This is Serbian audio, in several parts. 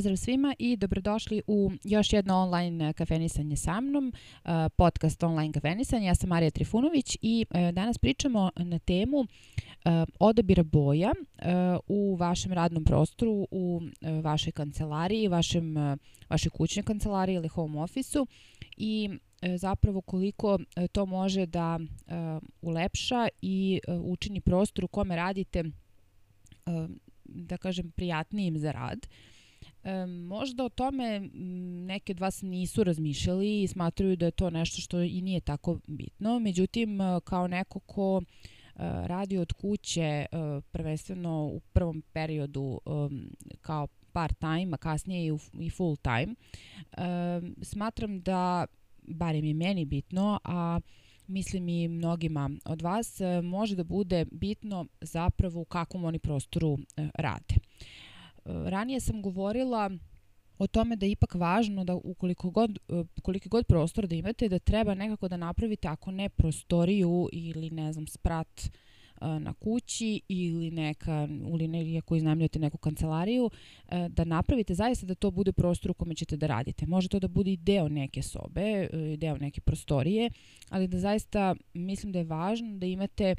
Pozdrav svima i dobrodošli u još jedno online kafenisanje sa mnom, podcast online kafenisanje. Ja sam Marija Trifunović i e, danas pričamo na temu e, odabira boja e, u vašem radnom prostoru, u vašoj kancelariji, vašem, vašoj kućnoj kancelariji ili home ofisu i zapravo koliko to može da ulepša i učini prostor u kome radite da kažem prijatnijim za rad. E, možda o tome neke od vas nisu razmišljali i smatruju da je to nešto što i nije tako bitno. Međutim, kao neko ko radi od kuće prvenstveno u prvom periodu kao part time, a kasnije i full time, smatram da, barem je meni bitno, a mislim i mnogima od vas, može da bude bitno zapravo u kakvom oni prostoru rade. Ranije sam govorila o tome da je ipak važno da ukoliko god, koliko god prostor da imate, da treba nekako da napravite, ako ne prostoriju ili ne znam, sprat na kući ili neka, ili ako iznajmljujete neku kancelariju, da napravite zaista da to bude prostor u kome ćete da radite. Može to da bude i deo neke sobe, deo neke prostorije, ali da zaista mislim da je važno da imate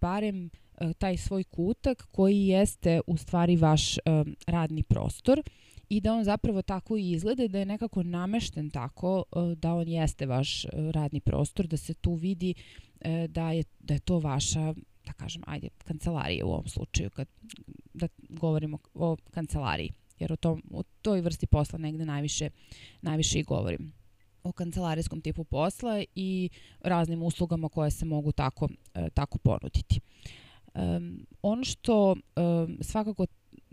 barem E, taj svoj kutak koji jeste u stvari vaš um, radni prostor i da on zapravo tako i izgleda da je nekako namešten tako uh, da on jeste vaš uh, radni prostor, da se tu vidi uh, da, je, da je to vaša da kažem, ajde, kancelarija u ovom slučaju, kad, da govorimo o kancelariji, jer o, tom, o toj vrsti posla negde najviše, najviše i govorim o kancelarijskom tipu posla i raznim uslugama koje se mogu tako, tako ponuditi. Um, ono što um, svakako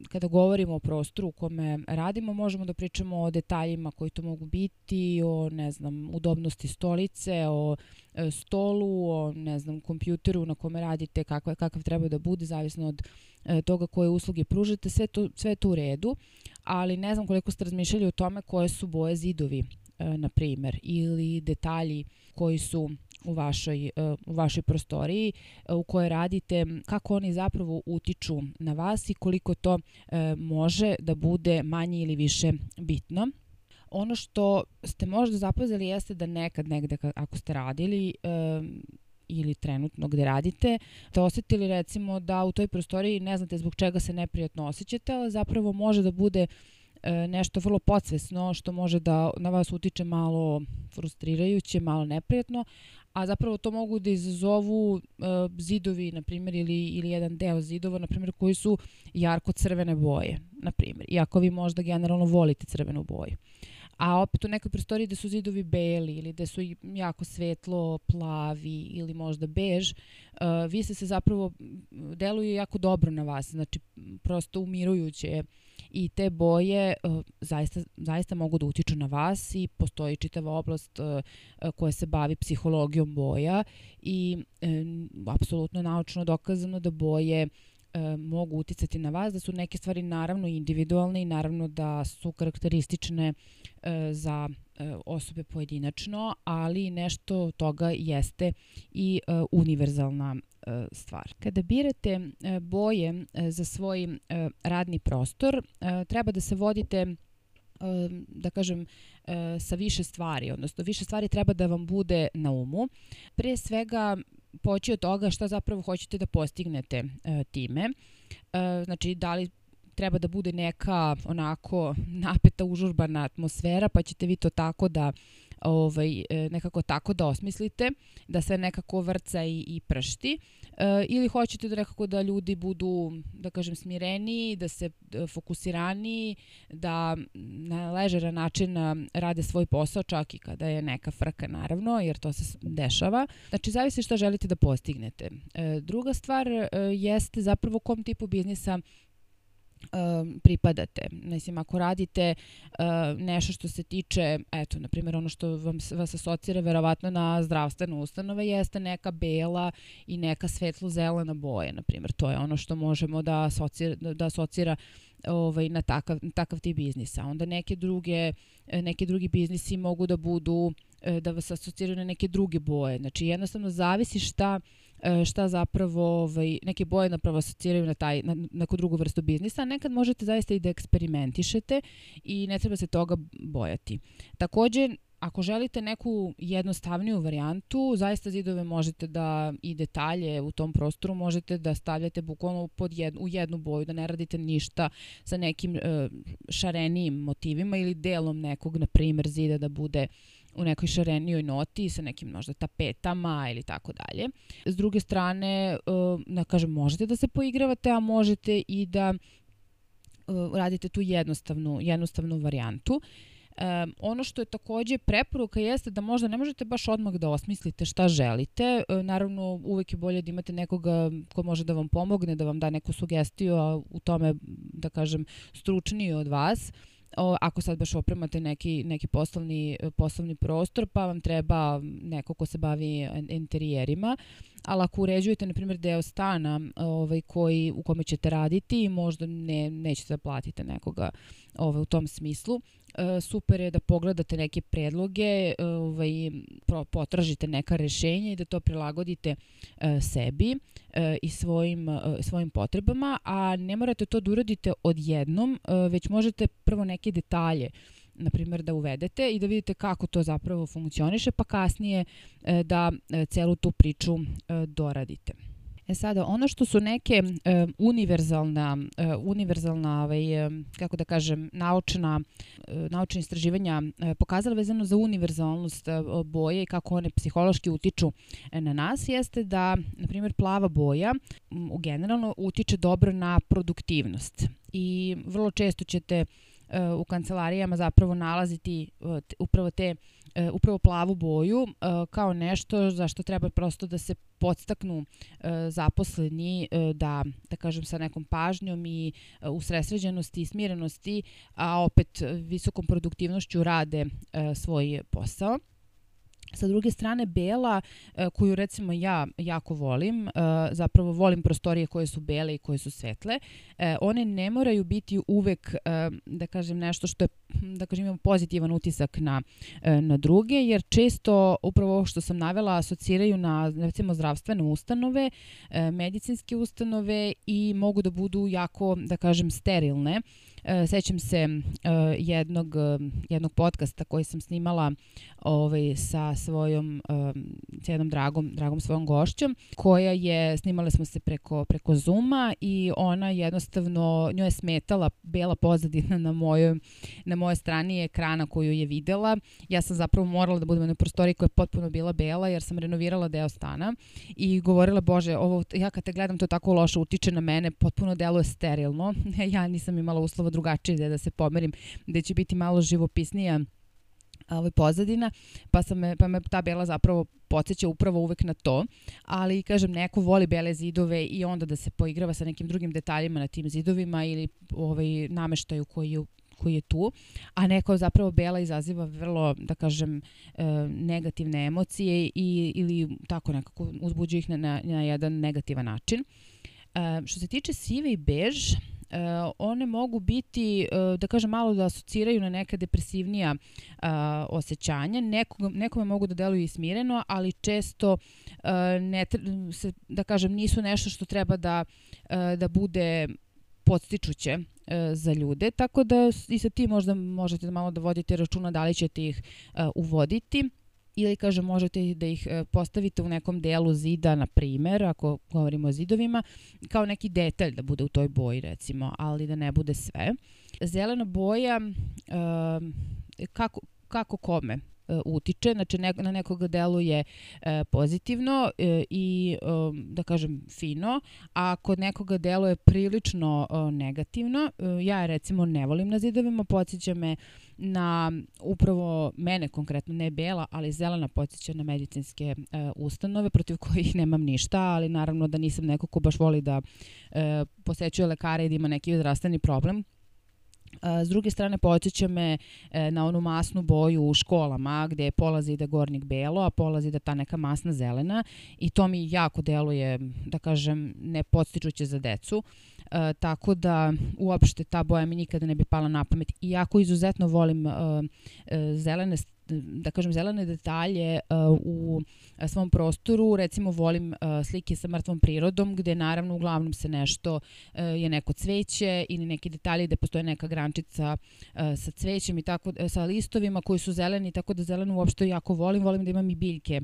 kada govorimo o prostoru u kome radimo, možemo da pričamo o detaljima koji to mogu biti, o, ne znam, udobnosti stolice, o e, stolu, o, ne znam, kompjuteru na kome radite, kakav, kakav treba da bude, zavisno od e, toga koje usluge pružate, sve to, sve to u redu, ali ne znam koliko ste razmišljali o tome koje su boje zidovi, na primer, ili detalji koji su u vašoj, e, u vašoj prostoriji e, u kojoj radite, kako oni zapravo utiču na vas i koliko to e, može da bude manje ili više bitno. Ono što ste možda zapazili jeste da nekad negde ako ste radili ili trenutno gde radite, da osetili recimo da u toj prostoriji ne znate zbog čega se neprijatno osjećate, ali zapravo može da bude nešto vrlo podsvesno što može da na vas utiče malo frustrirajuće, malo neprijatno, a zapravo to mogu da izazovu uh, zidovi, na primjer, ili, ili jedan deo zidova, na primjer, koji su jarko crvene boje, na primjer, iako vi možda generalno volite crvenu boju. A opet u nekoj prostoriji gde su zidovi beli ili gde su jako svetlo, plavi ili možda bež, uh, vi ste se zapravo, deluju jako dobro na vas, znači prosto umirujuće. I te boje uh, zaista, zaista mogu da utiču na vas i postoji čitava oblast uh, koja se bavi psihologijom boja i uh, apsolutno naučno dokazano da boje e, mogu uticati na vas, da su neke stvari naravno individualne i naravno da su karakteristične e, za e, osobe pojedinačno, ali nešto toga jeste i e, univerzalna e, stvar. Kada birate e, boje e, za svoj e, radni prostor, e, treba da se vodite e, da kažem, e, sa više stvari, odnosno više stvari treba da vam bude na umu. Pre svega poći od toga šta zapravo hoćete da postignete e, time. E, znači, da li treba da bude neka onako napeta užurbana atmosfera, pa ćete vi to tako da ovaj, e, nekako tako da osmislite, da sve nekako vrca i, i pršti, e, ili hoćete da nekako da ljudi budu, da kažem, smireni, da se e, fokusirani, da na ležeran način rade svoj posao, čak i kada je neka frka, naravno, jer to se dešava. Znači, zavisi šta želite da postignete. Druga stvar jeste zapravo kom tipu biznisa pripadate. Mislim, ako radite uh, nešto što se tiče, eto, na primjer, ono što vam, vas asocira verovatno na zdravstvene ustanove jeste neka bela i neka svetlo-zelena boja, na primjer. To je ono što možemo da asocira, da asocira ovaj, na takav, na takav tip biznisa. Onda neke druge, neke drugi biznisi mogu da budu, da vas asociraju na neke druge boje. Znači, jednostavno zavisi šta e, šta zapravo ovaj, neke boje napravo asociraju na, taj, na neku drugu vrstu biznisa, a nekad možete zaista i da eksperimentišete i ne treba se toga bojati. Takođe, ako želite neku jednostavniju varijantu, zaista zidove možete da i detalje u tom prostoru možete da stavljate bukvalno pod jednu, u jednu boju, da ne radite ništa sa nekim e, šarenijim motivima ili delom nekog, na primer, zida da bude u nekoj šarenijoj noti sa nekim možda tapetama ili tako dalje. S druge strane, e, da kažem, možete da se poigravate, a možete i da e, radite tu jednostavnu, jednostavnu varijantu. Um, ono što je takođe preporuka jeste da možda ne možete baš odmah da osmislite šta želite. E, naravno, uvek je bolje da imate nekoga ko može da vam pomogne, da vam da neku sugestiju, a u tome, da kažem, stručniji od vas. O, ako sad baš opremate neki, neki poslovni, poslovni prostor, pa vam treba neko ko se bavi interijerima, ali ako uređujete, na primjer, deo stana ovaj, koji, u kome ćete raditi, možda ne, nećete da platite nekoga ovaj, u tom smislu, super je da pogledate neke predloge, e, ovaj, potražite neka rešenja i da to prilagodite e, sebi i svojim, svojim potrebama, a ne morate to da uradite odjednom, već možete prvo neke detalje na primjer da uvedete i da vidite kako to zapravo funkcioniše, pa kasnije da celu tu priču doradite. E sada, ono što su neke e, univerzalna, e, univerzalna ovaj, e, kako da kažem, naučna, e, naučna istraživanja e, pokazala vezano za univerzalnost e, boje i kako one psihološki utiču e, na nas, jeste da, na primjer, plava boja u generalno utiče dobro na produktivnost. I vrlo često ćete e, u kancelarijama zapravo nalaziti e, upravo te e, upravo plavu boju e, kao nešto za što treba prosto da se podstaknu e, zaposleni da, da kažem sa nekom pažnjom i usresređenosti i smirenosti, a opet visokom produktivnošću rade svoj posao. Sa druge strane, bela, e, koju recimo ja jako volim, e, zapravo volim prostorije koje su bele i koje su svetle, e, one ne moraju biti uvek, da kažem, nešto što je, da kažem, imamo pozitivan utisak na, na druge, jer često upravo ovo što sam navela asociraju na, recimo, zdravstvene ustanove, medicinske ustanove i mogu da budu jako, da kažem, sterilne. Sećam se jednog, jednog podcasta koji sam snimala ovaj, sa svojom um, s jednom dragom, dragom svojom gošćom koja je, snimale smo se preko, preko Zuma i ona jednostavno, njoj je smetala bela pozadina na mojoj, na moje strani ekrana koju je videla. Ja sam zapravo morala da budem na prostoriji koja je potpuno bila bela jer sam renovirala deo stana i govorila, bože, ovo, ja kad te gledam to tako loše utiče na mene, potpuno deluje sterilno. ja nisam imala uslova drugačije da se pomerim, da će biti malo živopisnija ovaj, pozadina, pa, sam me, pa me ta bela zapravo podsjeća upravo uvek na to, ali kažem, neko voli bele zidove i onda da se poigrava sa nekim drugim detaljima na tim zidovima ili ovaj, nameštaju koji je koji je tu, a neko zapravo bela izaziva vrlo, da kažem, e, negativne emocije i, ili tako nekako uzbuđuje ih na, na, na jedan negativan način. E, što se tiče sive i bež, one mogu biti, uh, da kažem, malo da asociraju na neka depresivnija osjećanja. Nekog, nekome mogu da deluju i smireno, ali često, uh, ne, se, da kažem, nisu nešto što treba da, da bude podstičuće uh, za ljude, tako da i sa tim možda možete malo da vodite računa da li ćete ih uh, uvoditi ili kaže možete da ih e, postavite u nekom delu zida, na primer, ako govorimo o zidovima, kao neki detalj da bude u toj boji recimo, ali da ne bude sve. Zelena boja, e, kako, kako kome? E, utiče, znači ne, na nekog deluje e, pozitivno e, i e, da kažem fino, a kod nekoga deluje prilično e, negativno. E, ja recimo ne volim na zidovima, podsjeća me na upravo mene konkretno, ne bela, ali zelena podsjeća na medicinske e, ustanove protiv kojih nemam ništa, ali naravno da nisam neko ko baš voli da e, posećuje lekare i da ima neki zdravstveni problem S druge strane, podsjeća me e, na onu masnu boju u školama gde polazi da gornjeg belo, a polazi da ta neka masna zelena i to mi jako deluje, da kažem, ne podstičuće za decu. E, tako da uopšte ta boja mi nikada ne bi pala na pamet. Iako izuzetno volim e, e, zelene da kažem, zelene detalje uh, u svom prostoru. Recimo, volim uh, slike sa mrtvom prirodom, gde naravno uglavnom se nešto je neko cveće ili neki detalji gde postoje neka grančica sa cvećem i tako, sa listovima koji su zeleni, tako da zelenu uopšte jako volim. Volim da imam i biljke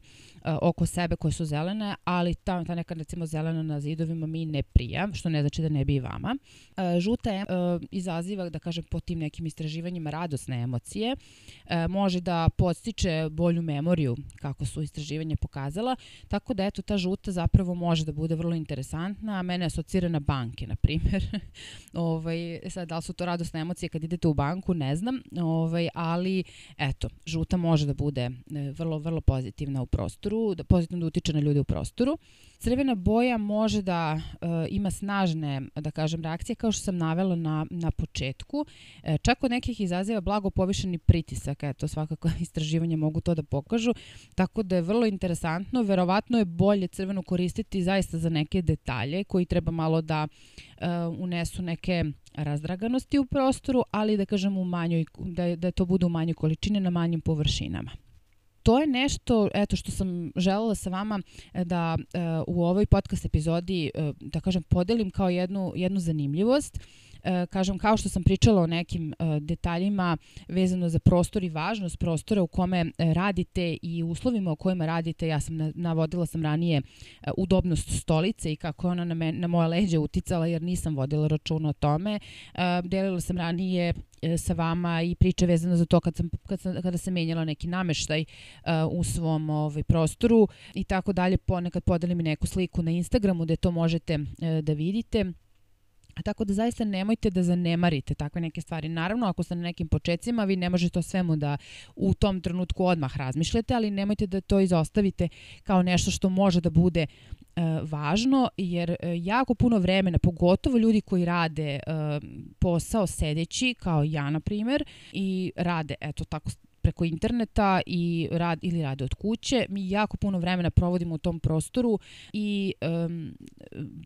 oko sebe koje su zelene, ali ta, ta neka recimo zelena na zidovima mi ne prija, što ne znači da ne bi i vama. Žuta je, izaziva, da kažem, po tim nekim istraživanjima radosne emocije. Može da podstiče bolju memoriju, kako su istraživanja pokazala, tako da eto ta žuta zapravo može da bude vrlo interesantna, a mene asocira na banke, na primjer. ovaj, sad, da li su to radosne emocije kad idete u banku, ne znam, ovaj, ali eto, žuta može da bude e, vrlo, vrlo pozitivna u prostoru, da pozitivno da utiče na ljude u prostoru. Crvena boja može da uh, ima snažne, da kažem, reakcije, kao što sam navela na, na početku. E, čak kod nekih izaziva blago povišeni pritisak, eto, svakako istraživanja mogu to da pokažu, tako da je vrlo interesantno. Verovatno je bolje crvenu koristiti zaista za neke detalje koji treba malo da uh, unesu neke razdraganosti u prostoru, ali da kažem u manjoj, da, da to bude u manjoj količini na manjim površinama to je nešto eto što sam želela sa vama e, da uh, u ovoj podcast epizodi uh, da kažem podelim kao jednu jednu zanimljivost kažem, kao što sam pričala o nekim e, detaljima vezano za prostor i važnost prostora u kome e, radite i uslovima u kojima radite, ja sam navodila sam ranije udobnost stolice i kako ona na, me, na moje leđe uticala jer nisam vodila računa o tome. Delila sam ranije sa vama i priče vezano za to kad sam, kad sam, kada sam menjala neki nameštaj u svom ovaj, prostoru i tako dalje. Ponekad podelim i neku sliku na Instagramu gde to možete da vidite. Tako da zaista nemojte da zanemarite takve neke stvari. Naravno, ako ste na nekim početcima, vi ne možete o svemu da u tom trenutku odmah razmišljate, ali nemojte da to izostavite kao nešto što može da bude e, važno, jer e, jako puno vremena, pogotovo ljudi koji rade e, posao sedeći, kao ja na primer, i rade, eto tako preko interneta i rad ili rade od kuće. Mi jako puno vremena provodimo u tom prostoru i um,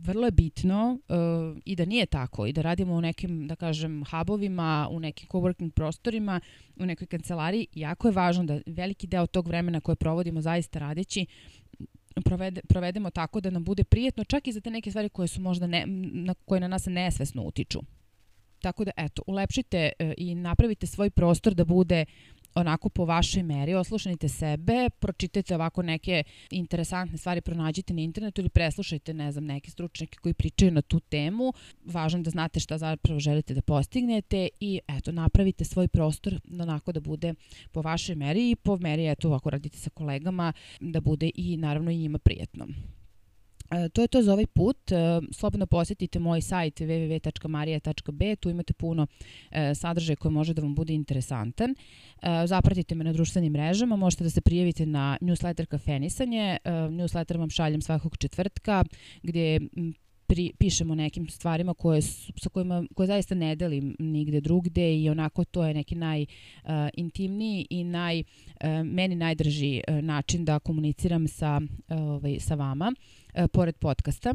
vrlo je bitno uh, i da nije tako i da radimo u nekim, da kažem, hubovima, u nekim coworking prostorima, u nekoj kancelariji. Jako je važno da veliki deo tog vremena koje provodimo zaista radeći provede, provedemo tako da nam bude prijetno, čak i za te neke stvari koje su možda ne, na koje na nas nesvesno utiču. Tako da, eto, ulepšite uh, i napravite svoj prostor da bude onako po vašoj meri, oslušanite sebe, pročitajte ovako neke interesantne stvari, pronađite na internetu ili preslušajte, ne znam, neke stručnjake koji pričaju na tu temu. Važno je da znate šta zapravo želite da postignete i eto, napravite svoj prostor onako da bude po vašoj meri i po meri, eto, ako radite sa kolegama, da bude i naravno i njima prijetno. E, to je to za ovaj put. E, slobodno posjetite moj sajt www.marija.b, tu imate puno e, sadržaja koji može da vam bude interesantan. Zapratite me na društvenim mrežama, možete da se prijavite na newsletter Kafenisanje. Newsletter vam šaljem svakog četvrtka gdje pri, pišemo nekim stvarima koje, su, sa kojima, koje zaista ne delim nigde drugde i onako to je neki najintimniji uh, i naj, uh, meni najdrži uh, način da komuniciram sa, uh, ovaj, sa vama, uh, pored podcasta.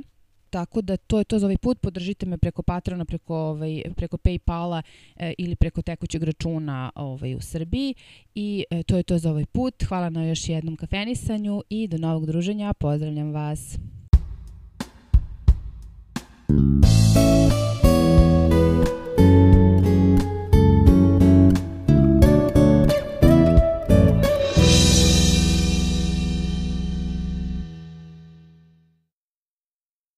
Tako da to je to za ovaj put. Podržite me preko Patrona, preko, ovaj, preko Paypala e, ili preko tekućeg računa ovaj, u Srbiji. I e, to je to za ovaj put. Hvala na još jednom kafenisanju i do novog druženja. Pozdravljam vas. Música